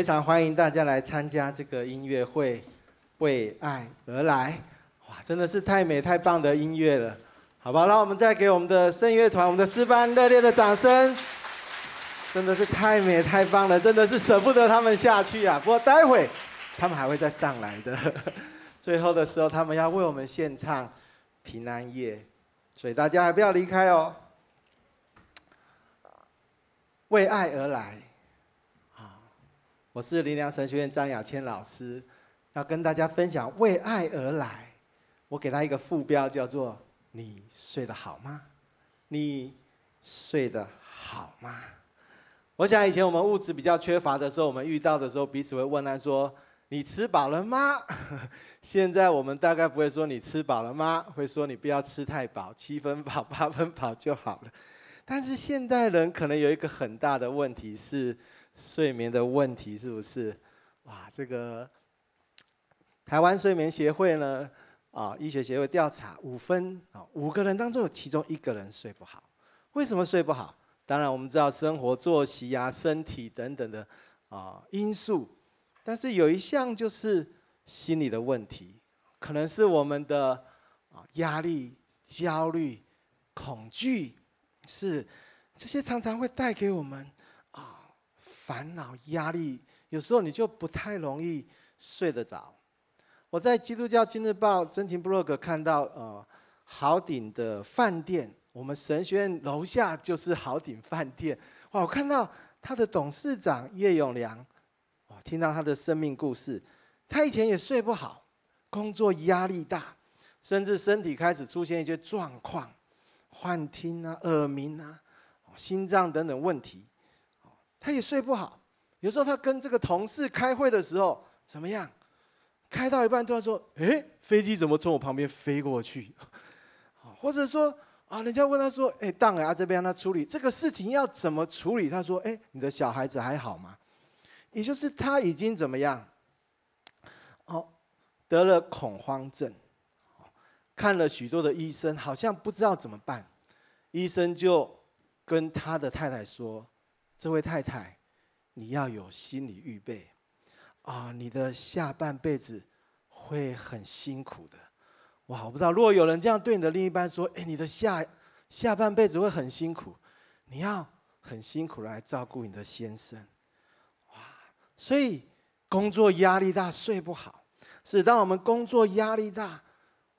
非常欢迎大家来参加这个音乐会，为爱而来，哇，真的是太美太棒的音乐了，好吧？让我们再给我们的圣乐团、我们的诗班热烈的掌声，真的是太美太棒了，真的是舍不得他们下去啊！不过待会他们还会再上来的，最后的时候他们要为我们献唱平安夜，所以大家还不要离开哦。为爱而来。我是林良神学院张雅千老师，要跟大家分享为爱而来。我给他一个副标，叫做“你睡得好吗？你睡得好吗？”我想以前我们物质比较缺乏的时候，我们遇到的时候，彼此会问他说：“你吃饱了吗？” 现在我们大概不会说“你吃饱了吗”，会说“你不要吃太饱，七分饱、八分饱就好了。”但是现代人可能有一个很大的问题是。睡眠的问题是不是？哇，这个台湾睡眠协会呢，啊，医学协会调查，五分啊，五个人当中有其中一个人睡不好。为什么睡不好？当然我们知道生活作息啊、身体等等的啊因素，但是有一项就是心理的问题，可能是我们的啊压力、焦虑、恐惧，是这些常常会带给我们。烦恼、压力，有时候你就不太容易睡得着。我在基督教今日报真情部落格看到，呃，豪鼎的饭店，我们神学院楼下就是豪鼎饭店。哇，我看到他的董事长叶永良，哇，听到他的生命故事，他以前也睡不好，工作压力大，甚至身体开始出现一些状况，幻听啊、耳鸣啊、心脏等等问题。他也睡不好，有时候他跟这个同事开会的时候怎么样？开到一半突然说：“哎，飞机怎么从我旁边飞过去？” 或者说啊，人家问他说：“哎，当然啊，这边让他处理这个事情要怎么处理？”他说：“哎，你的小孩子还好吗？”也就是他已经怎么样？哦，得了恐慌症，看了许多的医生，好像不知道怎么办。医生就跟他的太太说。这位太太，你要有心理预备，啊，你的下半辈子会很辛苦的。哇，我不知道，如果有人这样对你的另一半说：“哎，你的下下半辈子会很辛苦，你要很辛苦来照顾你的先生。”哇，所以工作压力大，睡不好。是当我们工作压力大，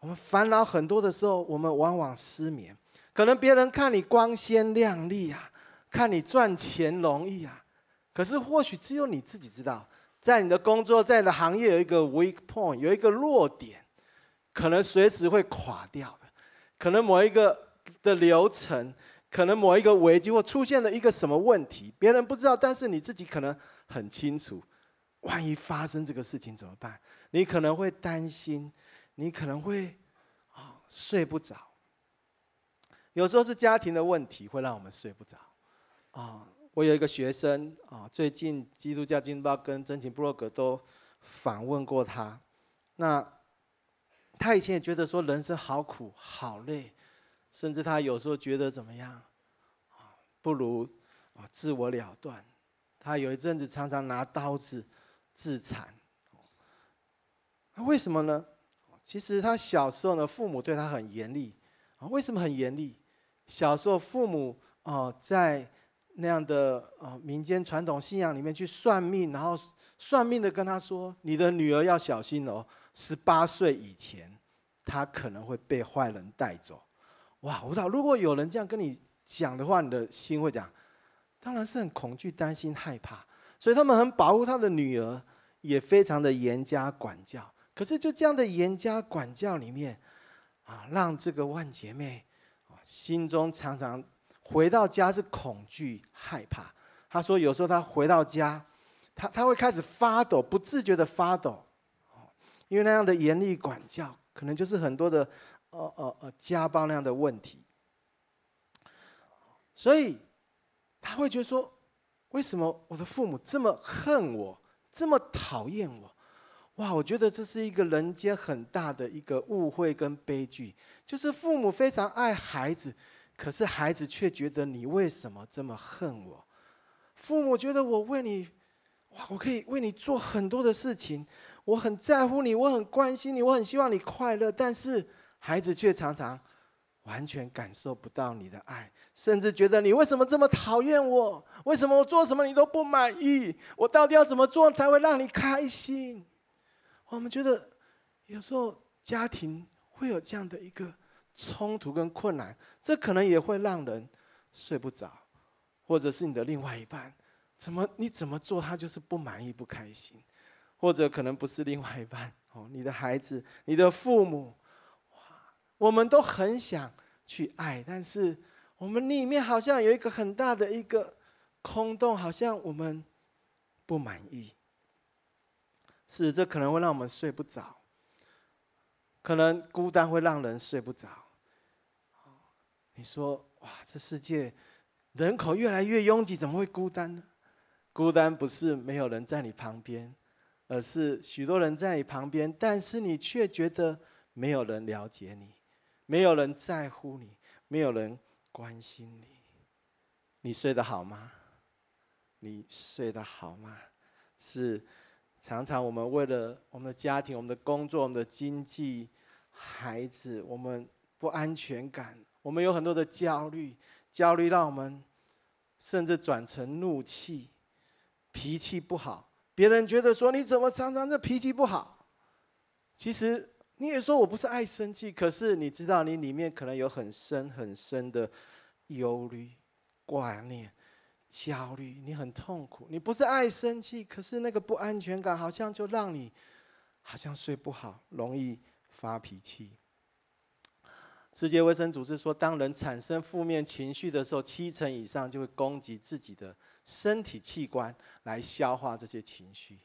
我们烦恼很多的时候，我们往往失眠。可能别人看你光鲜亮丽啊。看你赚钱容易啊，可是或许只有你自己知道，在你的工作，在你的行业有一个 weak point，有一个弱点，可能随时会垮掉的。可能某一个的流程，可能某一个危机或出现了一个什么问题，别人不知道，但是你自己可能很清楚。万一发生这个事情怎么办？你可能会担心，你可能会啊睡不着。有时候是家庭的问题会让我们睡不着。啊，我有一个学生啊，最近基督教经报跟真情部落格都访问过他。那他以前也觉得说人生好苦好累，甚至他有时候觉得怎么样啊，不如啊自我了断。他有一阵子常常拿刀子自残。为什么呢？其实他小时候呢，父母对他很严厉啊。为什么很严厉？小时候父母啊在那样的呃民间传统信仰里面去算命，然后算命的跟他说：“你的女儿要小心哦，十八岁以前，她可能会被坏人带走。”哇，我知道如果有人这样跟你讲的话，你的心会讲，当然是很恐惧、担心、害怕。所以他们很保护他的女儿，也非常的严加管教。可是就这样的严加管教里面，啊，让这个万姐妹啊心中常常。回到家是恐惧害怕。他说有时候他回到家，他他会开始发抖，不自觉的发抖，因为那样的严厉管教，可能就是很多的呃呃呃家暴那样的问题。所以他会觉得说，为什么我的父母这么恨我，这么讨厌我？哇，我觉得这是一个人间很大的一个误会跟悲剧，就是父母非常爱孩子。可是孩子却觉得你为什么这么恨我？父母觉得我为你，哇，我可以为你做很多的事情，我很在乎你，我很关心你，我很希望你快乐。但是孩子却常常完全感受不到你的爱，甚至觉得你为什么这么讨厌我？为什么我做什么你都不满意？我到底要怎么做才会让你开心？我们觉得有时候家庭会有这样的一个冲突跟困难，这可能也会让人睡不着，或者是你的另外一半。怎么？你怎么做，他就是不满意、不开心，或者可能不是另外一半哦，你的孩子、你的父母，哇，我们都很想去爱，但是我们里面好像有一个很大的一个空洞，好像我们不满意。是，这可能会让我们睡不着，可能孤单会让人睡不着。你说，哇，这世界人口越来越拥挤，怎么会孤单呢？孤单不是没有人在你旁边，而是许多人在你旁边，但是你却觉得没有人了解你，没有人在乎你，没有人关心你。你睡得好吗？你睡得好吗？是常常我们为了我们的家庭、我们的工作、我们的经济、孩子，我们不安全感，我们有很多的焦虑，焦虑让我们甚至转成怒气。脾气不好，别人觉得说，你怎么常常这脾气不好？其实你也说我不是爱生气，可是你知道你里面可能有很深很深的忧虑、挂念、焦虑，你很痛苦。你不是爱生气，可是那个不安全感好像就让你好像睡不好，容易发脾气。世界卫生组织说，当人产生负面情绪的时候，七成以上就会攻击自己的身体器官来消化这些情绪。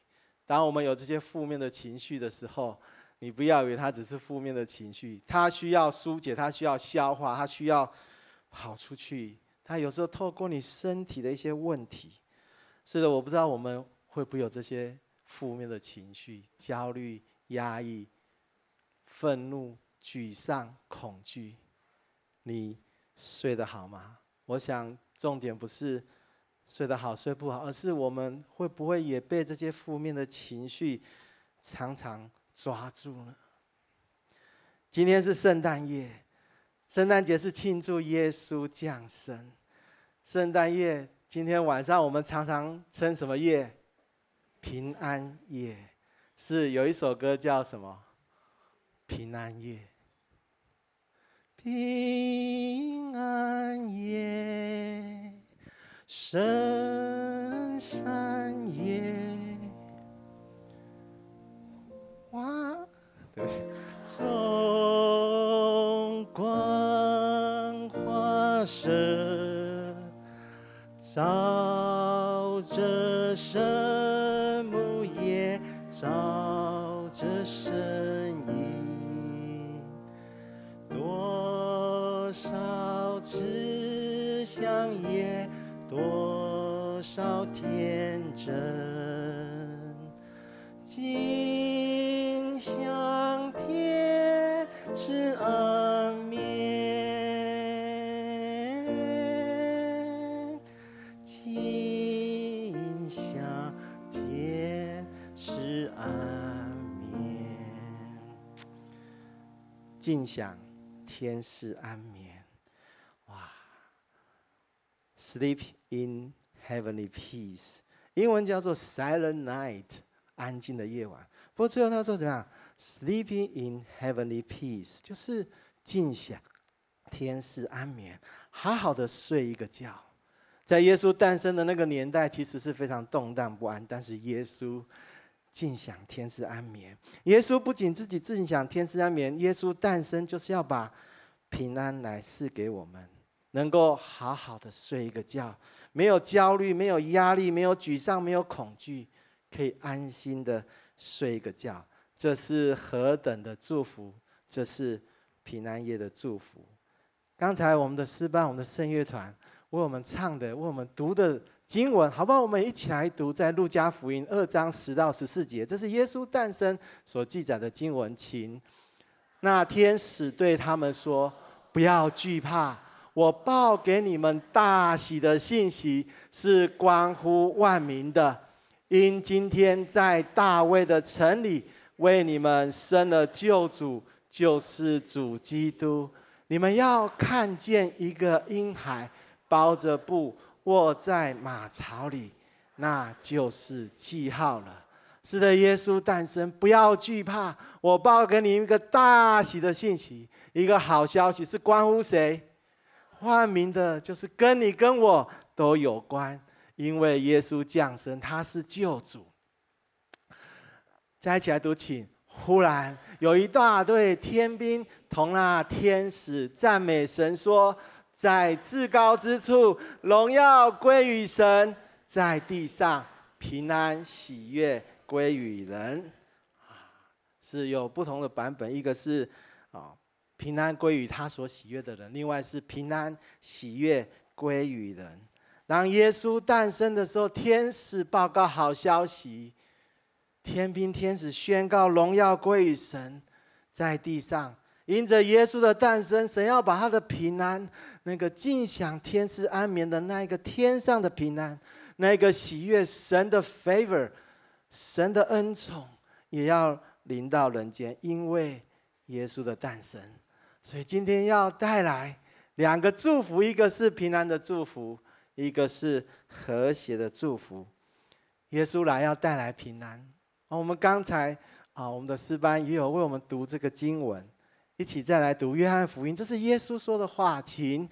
当我们有这些负面的情绪的时候，你不要以为它只是负面的情绪，它需要疏解，它需要消化，它需要跑出去。他有时候透过你身体的一些问题。是的，我不知道我们会不会有这些负面的情绪：焦虑、压抑、愤怒。沮丧、恐惧，你睡得好吗？我想重点不是睡得好睡不好，而是我们会不会也被这些负面的情绪常常抓住呢？今天是圣诞夜，圣诞节是庆祝耶稣降生。圣诞夜今天晚上我们常常称什么夜？平安夜。是有一首歌叫什么？平安夜。平安夜，圣山夜，哇，对不起，众光华射，照着什么也照着身影多少次想也多少天真。尽享天使安眠。哇 Sleep in heavenly peace，英文叫做 Silent Night，安静的夜晚。不过最后他说怎么样？Sleeping in heavenly peace，就是静享天使安眠，好好的睡一个觉。在耶稣诞生的那个年代，其实是非常动荡不安，但是耶稣静享天使安眠。耶稣不仅自己静享天使安眠，耶稣诞生就是要把平安来赐给我们。能够好好的睡一个觉，没有焦虑，没有压力，没有沮丧，没有恐惧，可以安心的睡一个觉，这是何等的祝福！这是平安夜的祝福。刚才我们的诗班，我们的圣乐团为我们唱的，为我们读的经文，好不好？我们一起来读，在路加福音二章十到十四节，这是耶稣诞生所记载的经文。请，那天使对他们说：“不要惧怕。”我报给你们大喜的信息，是关乎万民的。因今天在大卫的城里为你们生了救主，就是主基督。你们要看见一个婴孩包着布卧在马槽里，那就是记号了。是的，耶稣诞生，不要惧怕。我报给你一个大喜的信息，一个好消息，是关乎谁？万民的，就是跟你跟我都有关。因为耶稣降生，他是救主。再一起来读，请。忽然有一大队天兵同那天使赞美神，说：“在至高之处，荣耀归于神；在地上，平安喜悦归于人。”是有不同的版本，一个是啊，平安归于他所喜悦的人；另外是平安喜悦归于人。当耶稣诞生的时候，天使报告好消息，天兵天使宣告荣耀归于神，在地上，因着耶稣的诞生，神要把他的平安，那个尽享天赐安眠的那一个天上的平安，那个喜悦神的 favor，神的恩宠，也要临到人间，因为耶稣的诞生，所以今天要带来两个祝福，一个是平安的祝福。一个是和谐的祝福，耶稣来要带来平安。我们刚才啊，我们的诗班也有为我们读这个经文，一起再来读约翰福音。这是耶稣说的话，请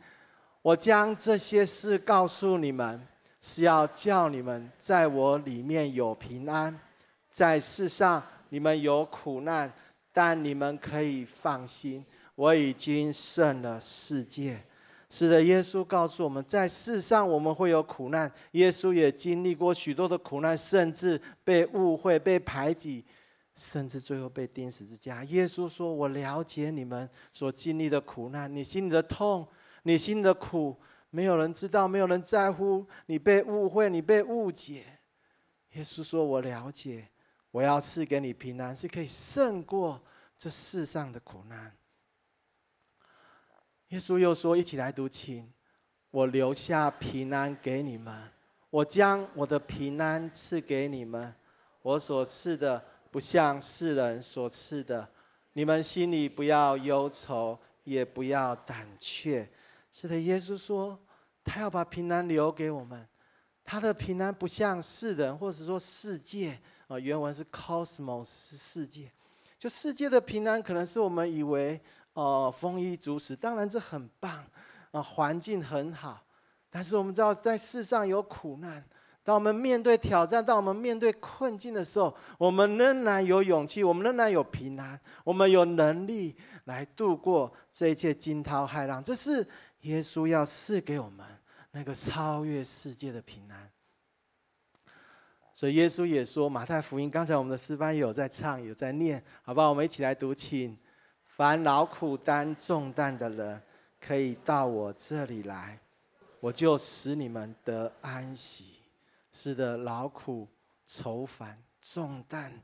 我将这些事告诉你们，是要叫你们在我里面有平安。在世上你们有苦难，但你们可以放心，我已经胜了世界。是的，耶稣告诉我们在世上我们会有苦难，耶稣也经历过许多的苦难，甚至被误会、被排挤，甚至最后被钉十字架。耶稣说：“我了解你们所经历的苦难，你心里的痛，你心里的苦，没有人知道，没有人在乎。你被误会，你被误解。”耶稣说：“我了解，我要赐给你平安，是可以胜过这世上的苦难。”耶稣又说：“一起来读，请我留下平安给你们，我将我的平安赐给你们。我所赐的不像世人所赐的，你们心里不要忧愁，也不要胆怯。”是的，耶稣说他要把平安留给我们，他的平安不像世人，或者说世界啊，原文是 cosmos 是世界，就世界的平安可能是我们以为。哦，丰衣足食，当然这很棒，啊，环境很好，但是我们知道在世上有苦难。当我们面对挑战，当我们面对困境的时候，我们仍然有勇气，我们仍然有平安，我们有能力来度过这一切惊涛骇浪。这是耶稣要赐给我们那个超越世界的平安。所以耶稣也说，马太福音，刚才我们的诗班有在唱，有在念，好不好？我们一起来读，请。凡劳苦担重担的人，可以到我这里来，我就使你们得安息。是的，劳苦愁烦重担，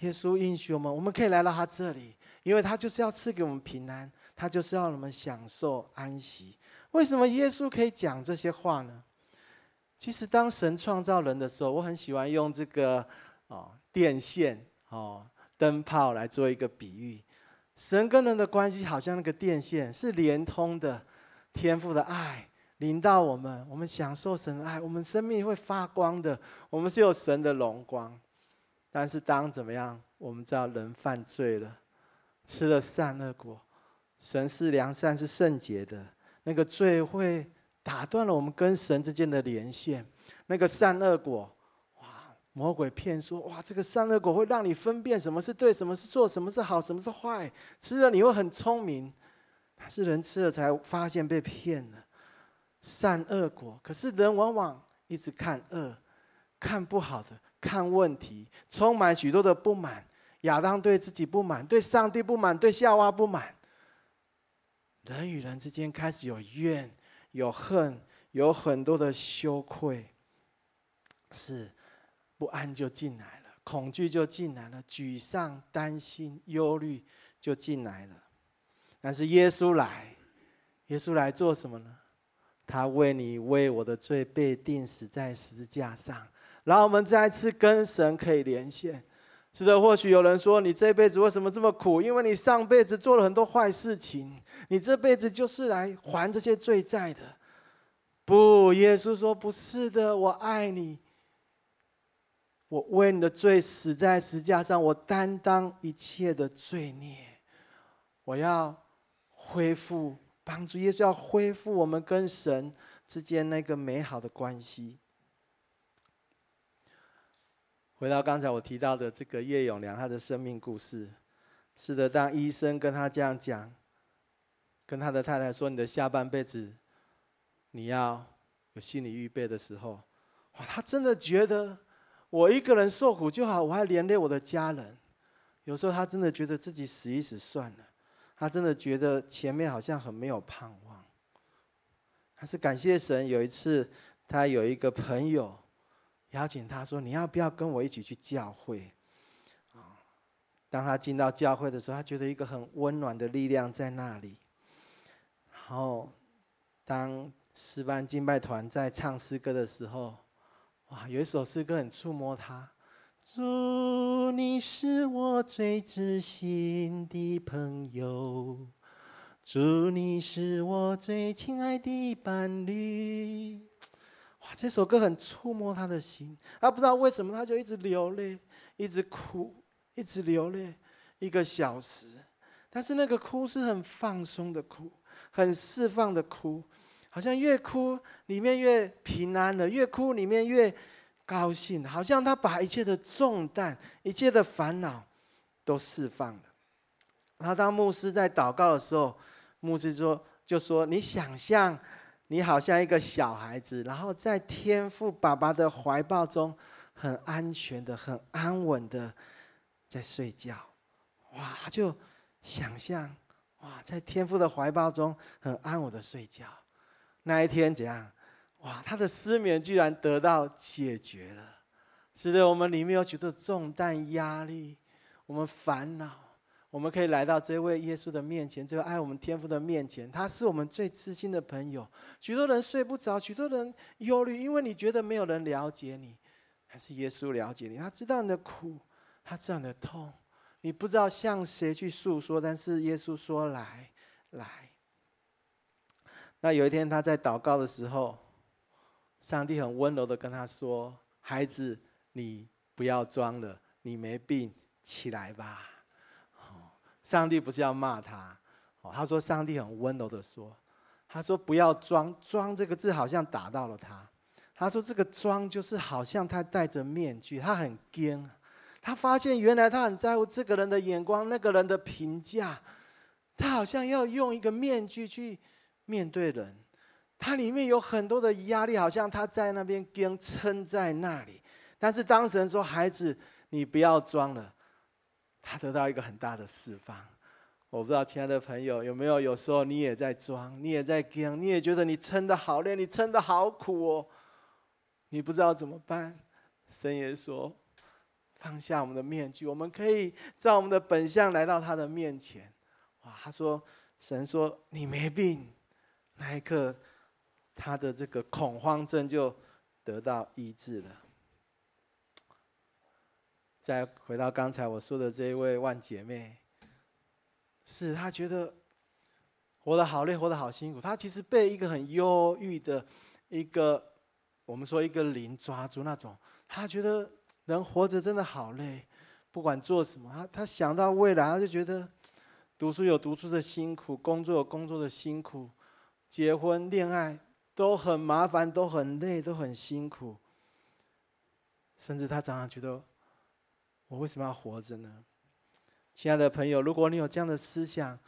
耶稣应许我们，我们可以来到他这里，因为他就是要赐给我们平安，他就是要让我们享受安息。为什么耶稣可以讲这些话呢？其实，当神创造人的时候，我很喜欢用这个哦电线哦灯泡来做一个比喻。神跟人的关系好像那个电线，是连通的。天赋的爱临到我们，我们享受神爱，我们生命会发光的。我们是有神的荣光。但是当怎么样？我们知道人犯罪了，吃了善恶果。神是良善，是圣洁的。那个罪会打断了我们跟神之间的连线。那个善恶果。哇魔鬼骗说：“哇，这个善恶果会让你分辨什么是对，什么是错，什么是好，什么是坏。吃了你会很聪明，但是人吃了才发现被骗了。善恶果，可是人往往一直看恶，看不好的，看问题，充满许多的不满。亚当对自己不满，对上帝不满，对夏娃不满。人与人之间开始有怨，有恨，有很多的羞愧，是。”不安就进来了，恐惧就进来了，沮丧、担心、忧虑就进来了。但是耶稣来，耶稣来做什么呢？他为你为我的罪被钉死在十字架上，然后我们再次跟神可以连线。是的，或许有人说，你这辈子为什么这么苦？因为你上辈子做了很多坏事情，你这辈子就是来还这些罪债的。不，耶稣说不是的，我爱你，我为你的罪死在十字架上，我担当一切的罪孽，我要恢复，帮助耶稣要恢复我们跟神之间那个美好的关系。回到刚才我提到的这个叶永良他的生命故事，是的，当医生跟他这样讲，跟他的太太说：“你的下半辈子。”你要有心理预备的时候，哇！他真的觉得我一个人受苦就好，我还连累我的家人。有时候他真的觉得自己死一死算了，他真的觉得前面好像很没有盼望。还是感谢神，有一次他有一个朋友邀请他说：“你要不要跟我一起去教会？”啊，当他进到教会的时候，他觉得一个很温暖的力量在那里。然后当诗班敬拜团在唱诗歌的时候，哇，有一首诗歌很触摸他。祝，你是我最知心的朋友，祝，你是我最亲爱的伴侣。哇，这首歌很触摸他的心，他不知道为什么，他就一直流泪，一直哭，一直流泪，一个小时。但是那个哭是很放松的哭，很释放的哭。好像越哭里面越平安了，越哭里面越高兴，好像他把一切的重担、一切的烦恼都释放了。然后当牧师在祷告的时候，牧师说：“就说你想象你好像一个小孩子，然后在天父爸爸的怀抱中，很安全的、很安稳的在睡觉。哇，他就想象哇，在天父的怀抱中很安稳的睡觉。”那一天怎样？哇，他的失眠居然得到解决了，使得我们里面有许多重担、压力，我们烦恼，我们可以来到这位耶稣的面前，这位爱我们天父的面前。他是我们最知心的朋友。许多人睡不着，许多人忧虑，因为你觉得没有人了解你，还是耶稣了解你？他知道你的苦，他知道你的痛，你不知道向谁去诉说，但是耶稣说：“来，来。”那有一天，他在祷告的时候，上帝很温柔的跟他说：“孩子，你不要装了，你没病，起来吧。”上帝不是要骂他，哦他说上帝很温柔的说：“他说不要装，装这个字好像打到了他。他说这个装就是好像他戴着面具，他很惊，他发现原来他很在乎这个人的眼光，那个人的评价，他好像要用一个面具去。”面对人，他里面有很多的压力，好像他在那边跟撑在那里。但是当神说：“孩子，你不要装了。”他得到一个很大的释放。我不知道，亲爱的朋友，有没有有时候你也在装，你也在跟，你也觉得你撑得好累，你撑得好苦哦，你不知道怎么办。神也说：“放下我们的面具，我们可以照我们的本相来到他的面前。”哇，他说：“神说你没病。”那一刻，他的这个恐慌症就得到医治了。再回到刚才我说的这一位万姐妹，是她觉得活得好累，活得好辛苦。她其实被一个很忧郁的一个，我们说一个灵抓住那种，她觉得人活着真的好累，不管做什么，她她想到未来，她就觉得读书有读书的辛苦，工作有工作的辛苦。结婚、恋爱都很麻烦，都很累，都很辛苦。甚至他常常觉得，我为什么要活着呢？亲爱的朋友，如果你有这样的思想，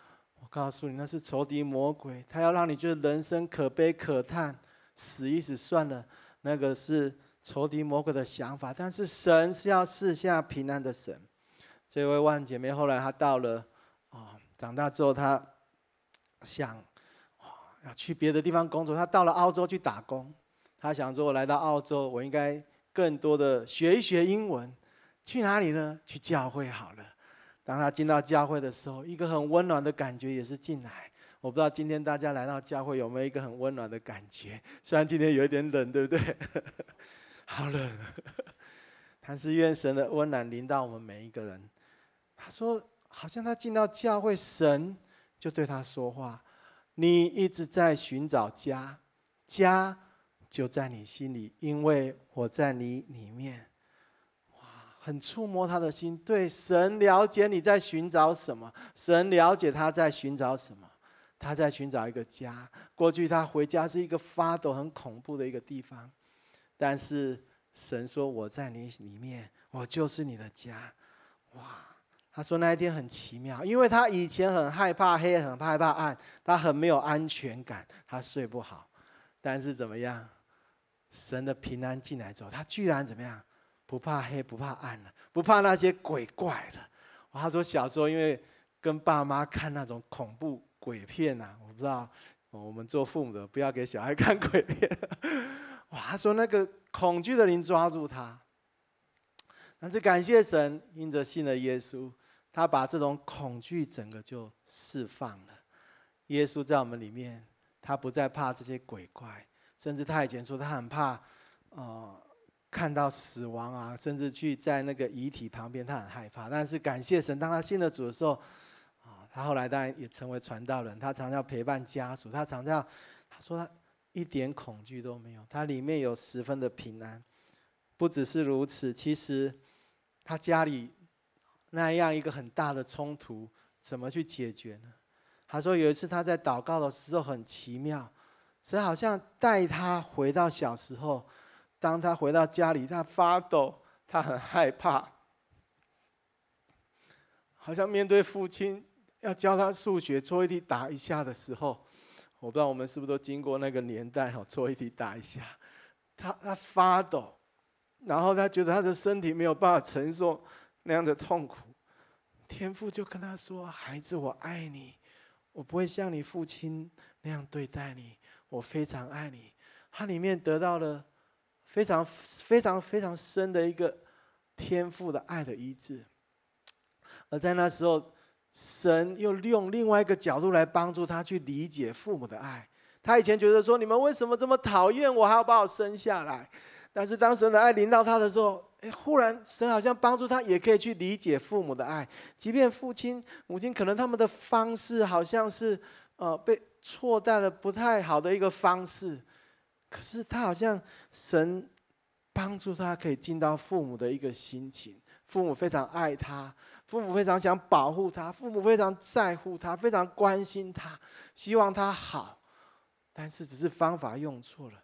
我告诉你，那是仇敌魔鬼，他要让你觉得人生可悲可叹，死一死算了。那个是仇敌魔鬼的想法。但是神是要赐下平安的神。这位万姐妹后来她到了啊，长大之后她想。要去别的地方工作，他到了澳洲去打工。他想说：“我来到澳洲，我应该更多的学一学英文。去哪里呢？去教会好了。”当他进到教会的时候，一个很温暖的感觉也是进来。我不知道今天大家来到教会有没有一个很温暖的感觉？虽然今天有一点冷，对不对？好冷。但是愿神的温暖临到我们每一个人。他说，好像他进到教会，神就对他说话：“你一直在寻找家，家就在你心里，因为我在你里面。”哇，很触摸他的心。对，神了解你在寻找什么，神了解他在寻找什么，他在寻找一个家。过去他回家是一个发抖、很恐怖的一个地方，但是。神说：“我在你里面，我就是你的家。”哇！他说那一天很奇妙，因为他以前很害怕黑，很害怕暗，他很没有安全感，他睡不好。但是怎么样？神的平安进来之后，他居然怎么样？不怕黑，不怕暗了，不怕那些鬼怪了。他说小时候因为跟爸妈看那种恐怖鬼片呐，我不知道我们做父母的不要给小孩看鬼片。哇！他说那个。恐惧的灵抓住他，但是感谢神，因着信了耶稣，他把这种恐惧整个就释放了。耶稣在我们里面，他不再怕这些鬼怪，甚至他以前说他很怕，呃，看到死亡啊，甚至去在那个遗体旁边，他很害怕。但是感谢神，当他信了主的时候，啊，他后来当然也成为传道人，他常常陪伴家属，他常常他说他。一点恐惧都没有，他里面有十分的平安。不只是如此，其实他家里那样一个很大的冲突，怎么去解决呢？他说有一次他在祷告的时候很奇妙，神好像带他回到小时候。当他回到家里，他发抖，他很害怕，好像面对父亲要教他数学，做一题打一下的时候。我不知道我们是不是都经过那个年代哈，做一题打一下，他他发抖，然后他觉得他的身体没有办法承受那样的痛苦，天父就跟他说：“孩子，我爱你，我不会像你父亲那样对待你，我非常爱你。”他里面得到了非常非常非常深的一个天父的爱的医治，而在那时候。神又用另外一个角度来帮助他去理解父母的爱。他以前觉得说：“你们为什么这么讨厌我，还要把我生下来？”但是当神的爱临到他的时候，哎，忽然神好像帮助他，也可以去理解父母的爱。即便父亲、母亲可能他们的方式好像是呃被错待了不太好的一个方式，可是他好像神帮助他可以进到父母的一个心情。父母非常爱他，父母非常想保护他，父母非常在乎他，非常关心他，希望他好。但是只是方法用错了，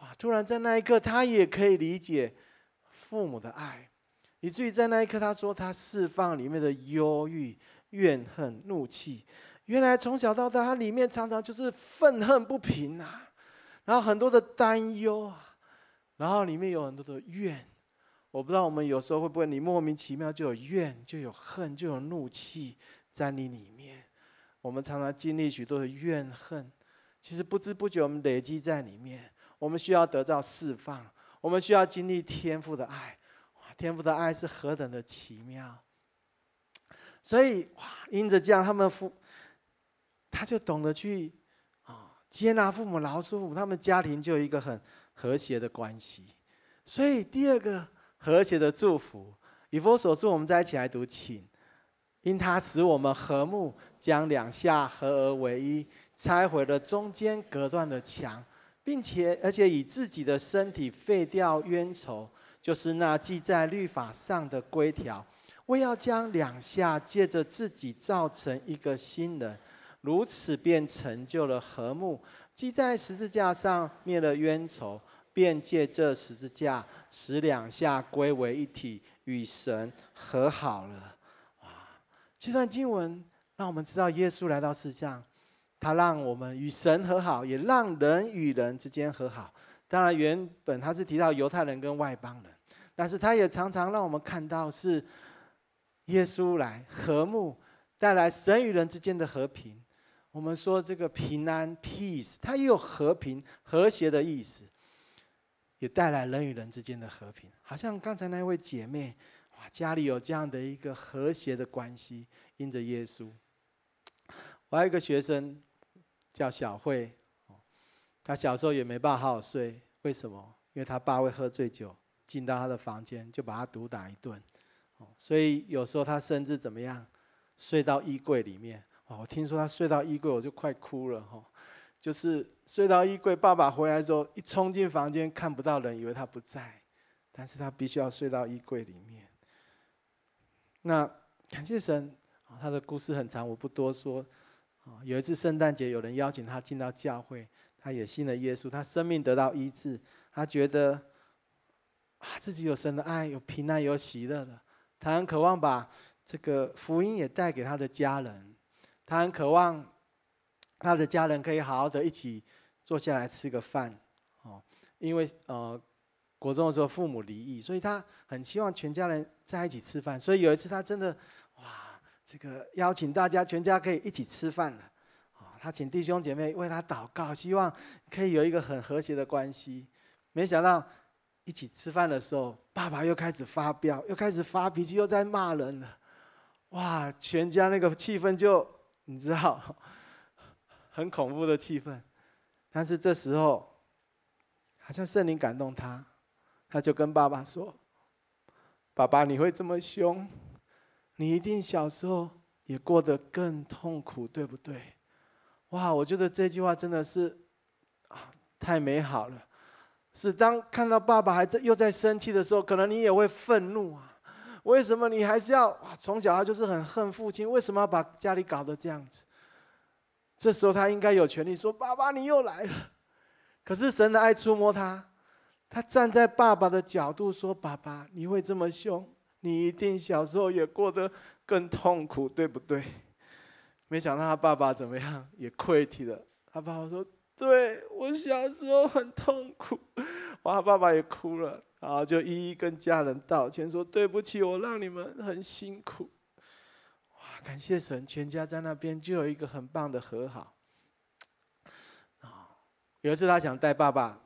哇！突然在那一刻，他也可以理解父母的爱，以至于在那一刻，他说他释放里面的忧郁、怨恨、怒气。原来从小到大，他里面常常就是愤恨不平啊，然后很多的担忧啊，然后里面有很多的怨。我不知道我们有时候会不会，你莫名其妙就有怨，就有恨，就有怒气在你里面。我们常常经历许多的怨恨，其实不知不觉我们累积在里面。我们需要得到释放，我们需要经历天赋的爱。哇，天赋的爱是何等的奇妙！所以哇，因着这样，他们父他就懂得去啊接纳父母、饶恕父母，他们家庭就有一个很和谐的关系。所以第二个。和谐的祝福，以弗所书，我们再一起来读，请。因他使我们和睦，将两下合而为一，拆毁了中间隔断的墙，并且而且以自己的身体废掉冤仇，就是那记在律法上的规条，为要将两下借着自己造成一个新人，如此便成就了和睦，记在十字架上灭了冤仇。便借这十字架，使两下归为一体，与神和好了。哇！这段经文让我们知道，耶稣来到世上，他让我们与神和好，也让人与人之间和好。当然，原本他是提到犹太人跟外邦人，但是他也常常让我们看到，是耶稣来和睦，带来神与人之间的和平。我们说这个平安 （peace），它也有和平、和谐的意思。也带来人与人之间的和平，好像刚才那位姐妹，哇，家里有这样的一个和谐的关系，因着耶稣。我还有一个学生叫小慧，他小时候也没办法好好睡，为什么？因为他爸会喝醉酒进到他的房间，就把他毒打一顿。所以有时候他甚至怎么样，睡到衣柜里面。哦，我听说他睡到衣柜，我就快哭了哈。就是睡到衣柜，爸爸回来之后一冲进房间，看不到人，以为他不在，但是他必须要睡到衣柜里面。那感谢神，他的故事很长，我不多说。有一次圣诞节，有人邀请他进到教会，他也信了耶稣，他生命得到医治，他觉得啊自己有神的爱，有平安，有喜乐的。他很渴望把这个福音也带给他的家人，他很渴望他的家人可以好好的一起坐下来吃个饭，哦，因为呃国中的时候父母离异，所以他很希望全家人在一起吃饭。所以有一次他真的，这个邀请大家全家可以一起吃饭了，啊，他请弟兄姐妹为他祷告，希望可以有一个很和谐的关系。没想到。一起吃饭的时候，爸爸又开始发飙，又开始发脾气，又在骂人了。哇，全家那个气氛就你知道，很恐怖的气氛。但是这时候，好像圣灵感动他，他就跟爸爸说：“爸爸，你会这么凶，你一定小时候也过得更痛苦，对不对？”哇，我觉得这句话真的是啊，太美好了。是当看到爸爸还在又在生气的时候，可能你也会愤怒啊！为什么你还是要从小他就是很恨父亲？为什么要把家里搞得这样子？这时候他应该有权利说：“爸爸，你又来了。”可是神的爱触摸他，他站在爸爸的角度说：“爸爸，你会这么凶，你一定小时候也过得更痛苦，对不对？”没想到他爸爸怎么样，也溃堤了。他爸爸说。对，我小时候很痛苦，哇，爸爸也哭了，然后就一一跟家人道歉，说对不起，我让你们很辛苦。哇，感谢神，全家在那边就有一个很棒的和好。有一次他想带爸爸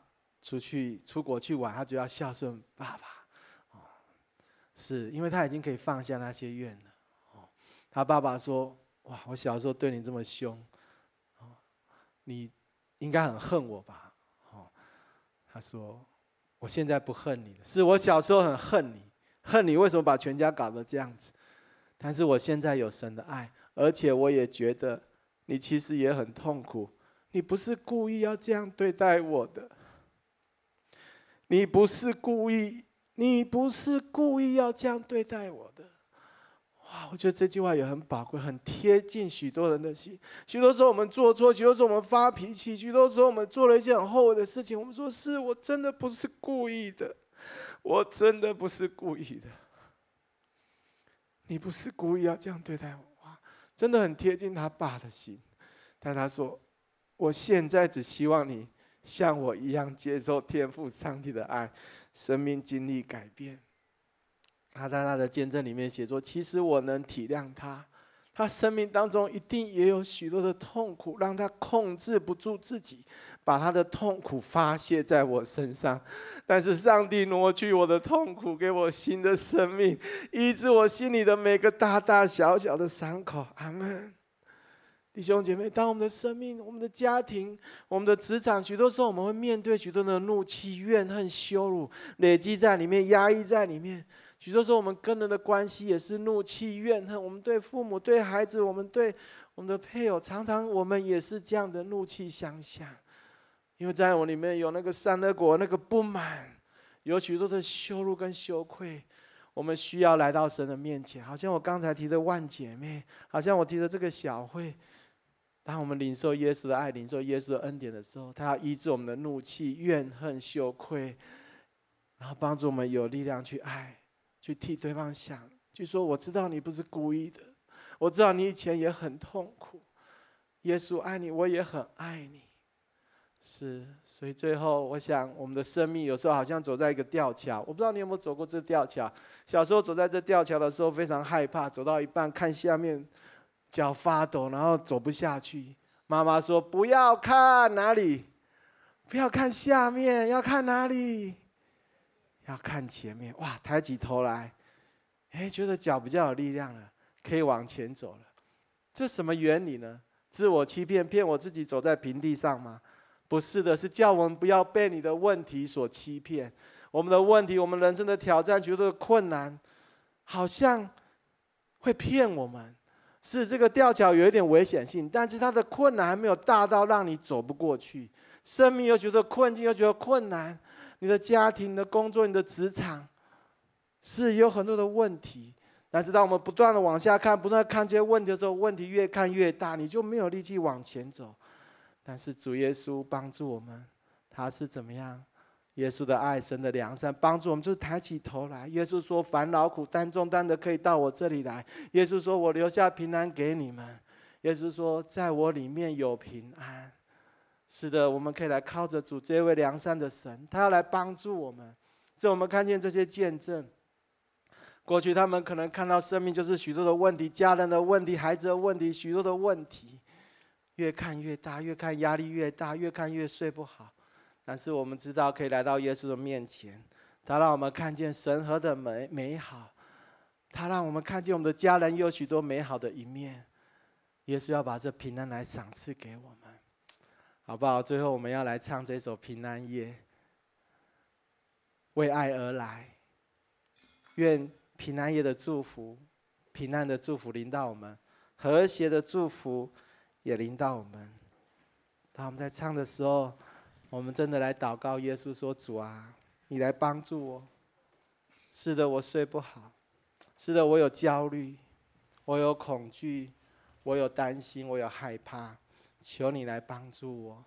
出去出国去玩，他就要孝顺爸爸。是因为他已经可以放下那些怨了。哦，他爸爸说：哇，我小时候对你这么凶，哦，你。应该很恨我吧？哦，他说：“我现在不恨你了，是我小时候很恨你，恨你为什么把全家搞得这样子？但是我现在有神的爱，而且我也觉得你其实也很痛苦。你不是故意要这样对待我的，你不是故意，你不是故意要这样对待我的。”哇，我觉得这句话也很宝贵，很贴近许多人的心。许多时候我们做错，许多时候我们发脾气，许多时候我们做了一些很后悔的事情。我们说：“是我真的不是故意的，我真的不是故意的。”你不是故意要这样对待我，哇，真的很贴近他爸的心。但他说：“我现在只希望你像我一样接受天赋上帝的爱，生命经历改变。”他在他的见证里面写作：“其实我能体谅他，他生命当中一定也有许多的痛苦，让他控制不住自己，把他的痛苦发泄在我身上。但是上帝挪去我的痛苦，给我新的生命，医治我心里的每个大大小小的伤口。”阿门。弟兄姐妹，当我们的生命、我们的家庭、我们的职场，许多时候我们会面对许多的怒气、怨恨、羞辱，累积在里面，压抑在里面。许多时候，我们跟人的关系也是怒气、怨恨。我们对父母、对孩子，我们对我们的配偶，常常我们也是这样的怒气相向。因为在我里面有那个善恶果，那个不满，有许多的羞辱跟羞愧。我们需要来到神的面前，好像我刚才提的万姐妹，好像我提的这个小慧。当我们领受耶稣的爱、领受耶稣的恩典的时候，他要医治我们的怒气、怨恨、羞愧，然后帮助我们有力量去爱。去替对方想，就说我知道你不是故意的，我知道你以前也很痛苦，耶稣爱你，我也很爱你，是，所以最后我想，我们的生命有时候好像走在一个吊桥，我不知道你有没有走过这吊桥。小时候走在这吊桥的时候，非常害怕，走到一半看下面，脚发抖，然后走不下去。妈妈说：“不要看哪里，不要看下面，要看哪里？”要看前面，哇！抬起头来，哎，觉得脚比较有力量了，可以往前走了。这什么原理呢？自我欺骗，骗我自己走在平地上吗？不是的，是叫我们不要被你的问题所欺骗。我们的问题，我们人生的挑战，觉得困难，好像会骗我们。是这个吊桥有一点危险性，但是它的困难还没有大到让你走不过去。生命又觉得困境，又觉得困难。你的家庭、你的工作、你的职场，是有很多的问题。但是当我们不断的往下看，不断看这些问题的时候，问题越看越大，你就没有力气往前走。但是主耶稣帮助我们，他是怎么样？耶稣的爱、神的良善帮助我们，就是抬起头来。耶稣说：“烦劳苦担重担的，可以到我这里来。”耶稣说：“我留下平安给你们。”耶稣说：“在我里面有平安。”是的，我们可以来靠着主这位良善的神，他要来帮助我们。所以我们看见这些见证，过去他们可能看到生命就是许多的问题，家人的问题、孩子的问题，许多的问题，越看越大，越看压力越大，越看越睡不好。但是我们知道，可以来到耶稣的面前，他让我们看见神和的美美好，他让我们看见我们的家人有许多美好的一面。耶稣要把这平安来赏赐给我们，好不好？最后我们要来唱这首平安夜，为爱而来，愿平安夜的祝福、平安的祝福临到我们，和谐的祝福也临到我们。当我们在唱的时候。我们真的来祷告，耶稣说：“主啊，你来帮助我。是的，我睡不好；是的，我有焦虑，我有恐惧，我有担心，我有害怕。求你来帮助我。”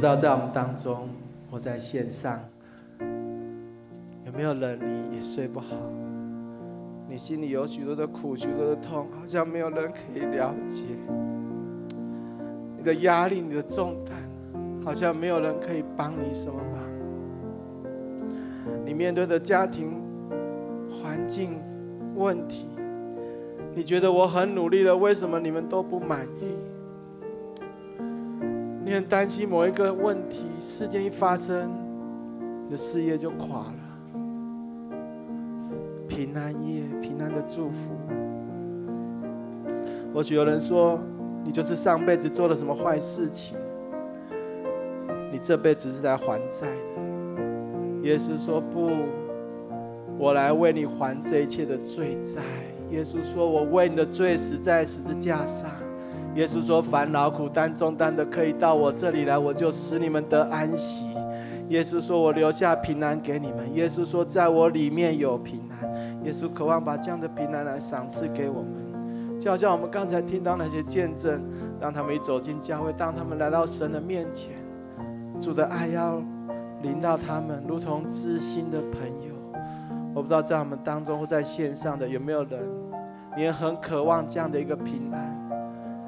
知道在我们当中或在线上，有没有人你也睡不好？你心里有许多的苦，许多的痛，好像没有人可以了解。你的压力，你的重担，好像没有人可以帮你什么忙。你面对的家庭环境问题，你觉得我很努力了，为什么你们都不满意？你很担心某一个问题事件一发生，你的事业就垮了。平安夜，平安的祝福。或许有人说，你就是上辈子做了什么坏事情，你这辈子是来还债的。耶稣说不，我来为你还这一切的罪债。耶稣说，我为你的罪死在十字架上。耶稣说：“烦恼苦担重担的，可以到我这里来，我就使你们得安息。”耶稣说：“我留下平安给你们。”耶稣说：“在我里面有平安。”耶稣渴望把这样的平安来赏赐给我们，就好像我们刚才听到那些见证，当他们一走进教会，当他们来到神的面前，主的爱要临到他们，如同知心的朋友。我不知道在我们当中或在线上的有没有人，你也很渴望这样的一个平安。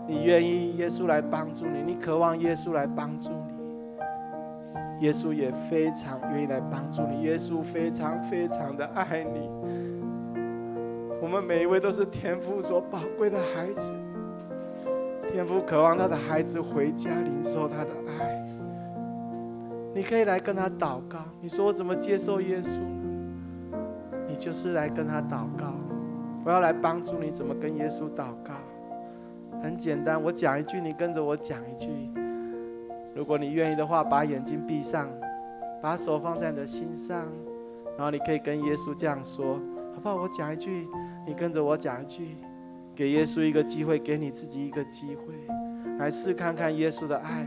你愿意耶稣来帮助你，你渴望耶稣来帮助你，耶稣也非常愿意来帮助你，耶稣非常非常的爱你。我们每一位都是天父所宝贵的孩子，天父渴望他的孩子回家领受他的爱。你可以来跟他祷告，你说我怎么接受耶稣呢？你就是来跟他祷告，我要来帮助你怎么跟耶稣祷告。很简单，我讲一句，你跟着我讲一句。如果你愿意的话，把眼睛闭上，把手放在你的心上，然后你可以跟耶稣这样说，好不好？我讲一句，你跟着我讲一句，给耶稣一个机会，给你自己一个机会，来试看看耶稣的爱，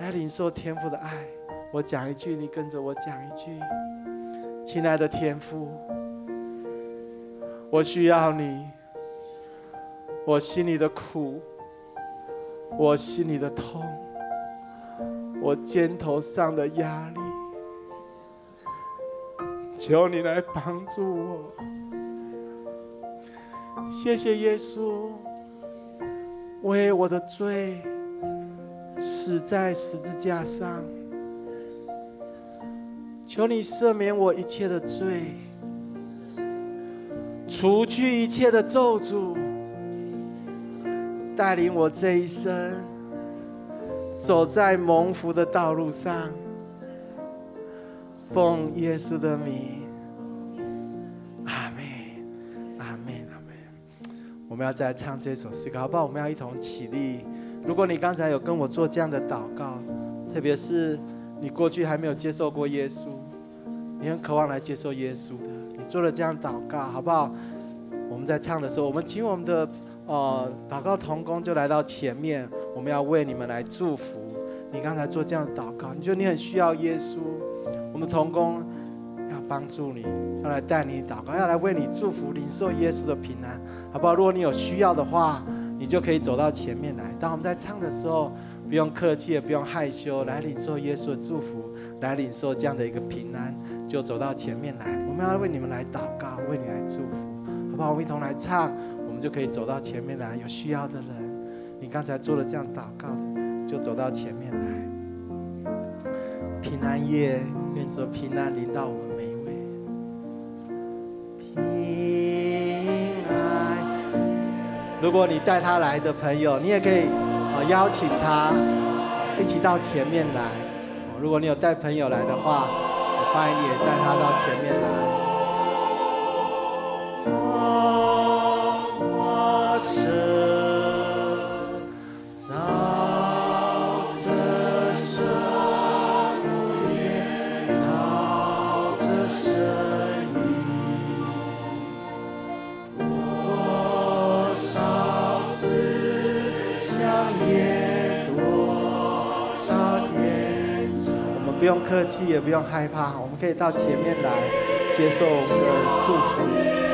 来领受天父的爱。我讲一句，你跟着我讲一句，亲爱的天父，我需要你，我心里的苦，我心里的痛，我肩头上的压力。求你来帮助我，谢谢耶稣，为我的罪死在十字架上。求你赦免我一切的罪，除去一切的咒诅，带领我这一生走在蒙福的道路上。奉耶稣的名，阿门，阿门，阿门。我们要再唱这首诗歌，好不好？我们要一同起立。如果你刚才有跟我做这样的祷告，特别是你过去还没有接受过耶稣，你很渴望来接受耶稣的，你做了这样祷告，好不好？我们在唱的时候，我们请我们的呃祷告同工就来到前面，我们要为你们来祝福。你刚才做这样的祷告，你觉得你很需要耶稣？我们同工要帮助你，要来带你祷告，要来为你祝福，领受耶稣的平安，好不好？如果你有需要的话，你就可以走到前面来。当我们在唱的时候，不用客气，也不用害羞，来领受耶稣的祝福，来领受这样的一个平安，就走到前面来。我们要为你们来祷告，为你来祝福，好不好？我们一同来唱，就可以走到前面来。有需要的人，你刚才做了这样祷告的，就走到前面来。平安夜。愿这平安临到我们每一位。平安。如果你带他来的朋友，你也可以啊邀请他一起到前面来。如果你有带朋友来的话，我欢迎你也带他到前面来。客气，也不用害怕，我们可以到前面来接受我们的祝福。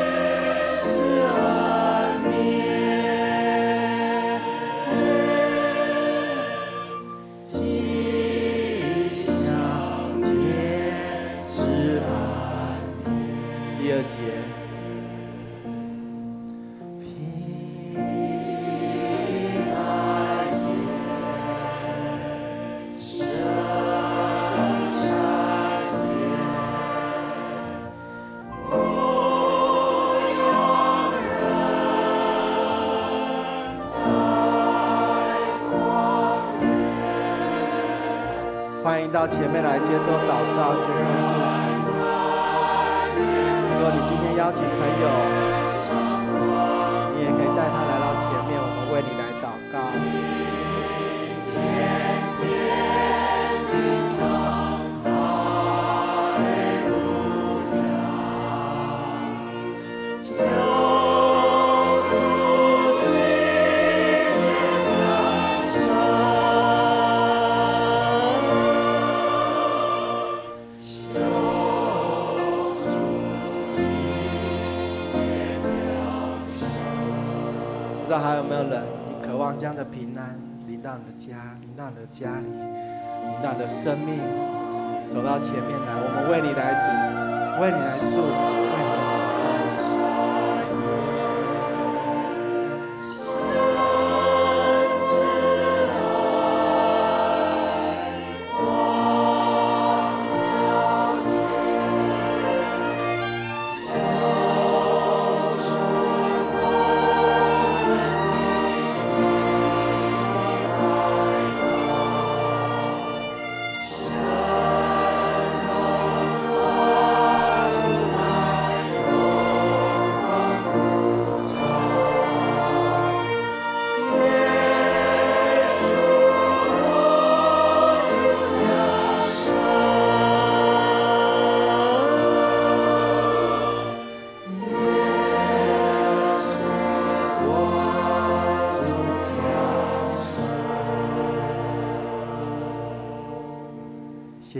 到前面来接受祷告，接受祝福。如果你今天邀请朋友。的家里，你那的生命，走到前面来，我们为你来主，为你来祝福。为你来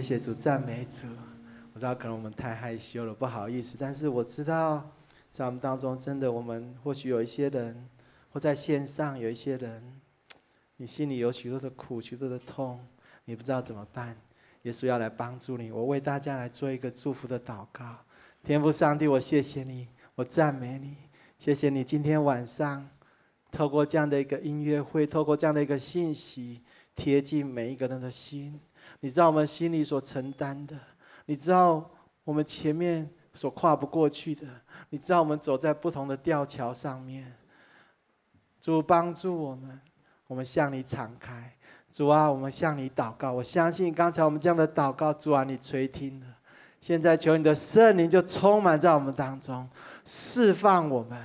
谢主，赞美主。我知道可能我们太害羞了，不好意思。但是我知道，在我们当中，真的，我们或许有一些人，或在线上有一些人，你心里有许多的苦，许多的痛，你不知道怎么办。耶稣要来帮助你。我为大家来做一个祝福的祷告。天父上帝，我谢谢你，我赞美你，谢谢你今天晚上透过这样的一个音乐会，透过这样的一个信息，贴近每一个人的心。你知道我们心里所承担的，你知道我们前面所跨不过去的，你知道我们走在不同的吊桥上面。主帮助我们，我们向你敞开。主啊，我们向你祷告。我相信刚才我们这样的祷告，主啊，你垂听了。现在求你的圣灵就充满在我们当中，释放我们，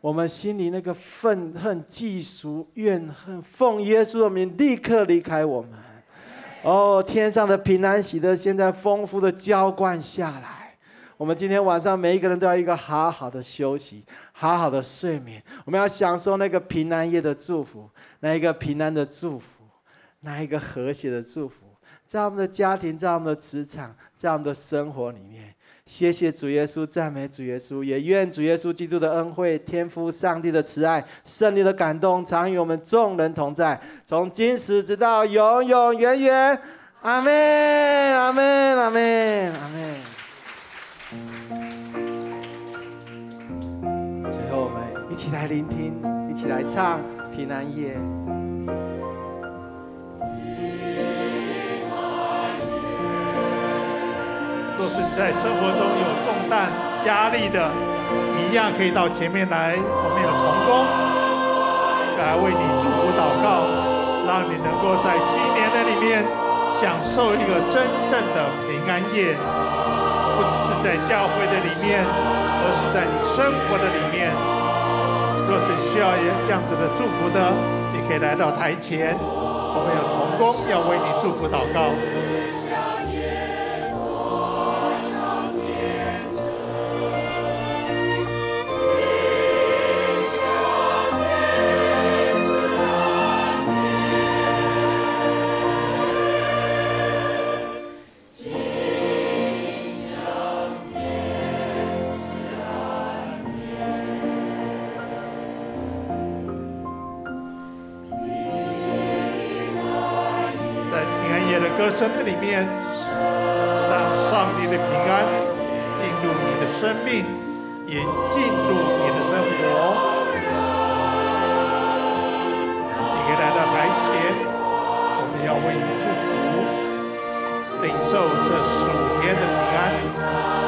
我们心里那个愤恨、嫉俗、怨恨，奉耶稣的名立刻离开我们。哦，天上的平安喜乐，现在丰富的浇灌下来。我们今天晚上每一个人都要一个好好的休息，好好的睡眠。我们要享受那个平安夜的祝福，那一个平安的祝福，那一个和谐的祝福，在我们的家庭，在我们的职场，在我们的生活里面。谢谢主耶稣，赞美主耶稣，也愿主耶稣基督的恩惠、天父上帝的慈爱、圣灵的感动，常与我们众人同在，从今时直到永永远远。阿门，阿门，阿门，阿门。最后，我们一起来聆听，一起来唱《平安夜》。若是你在生活中有重担、压力的，你一样可以到前面来，我们有同工来为你祝福祷告，让你能够在今年的里面享受一个真正的平安夜，不只是在教会的里面，而是在你生活的里面。若是需要这样子的祝福的，你可以来到台前，我们有同工要为你祝福祷告。神的里面，让上帝的平安进入你的生命，也进入你的生活。你可以来到台前，我们要为你祝福，领受这属天的平安。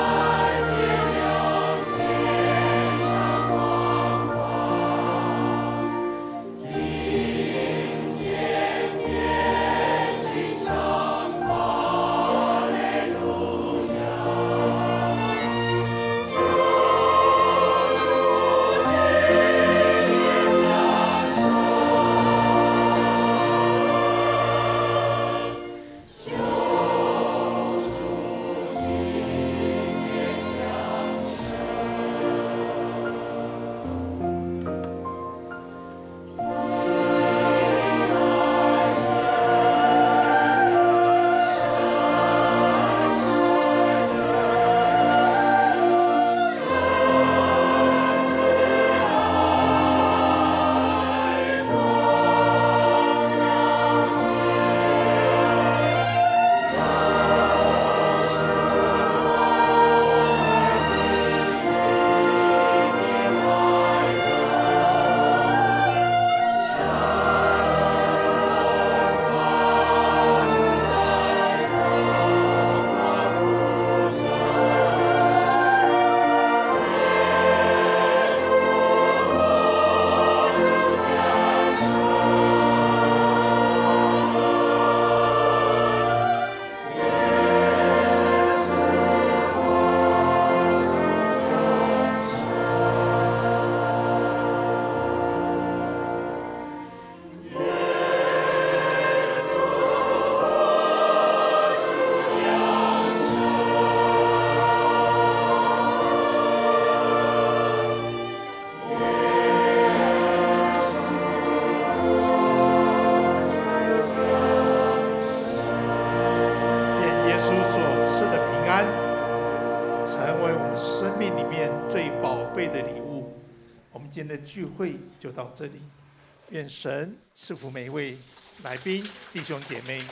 聚会就到这里，愿神赐福每一位来宾弟兄姐妹。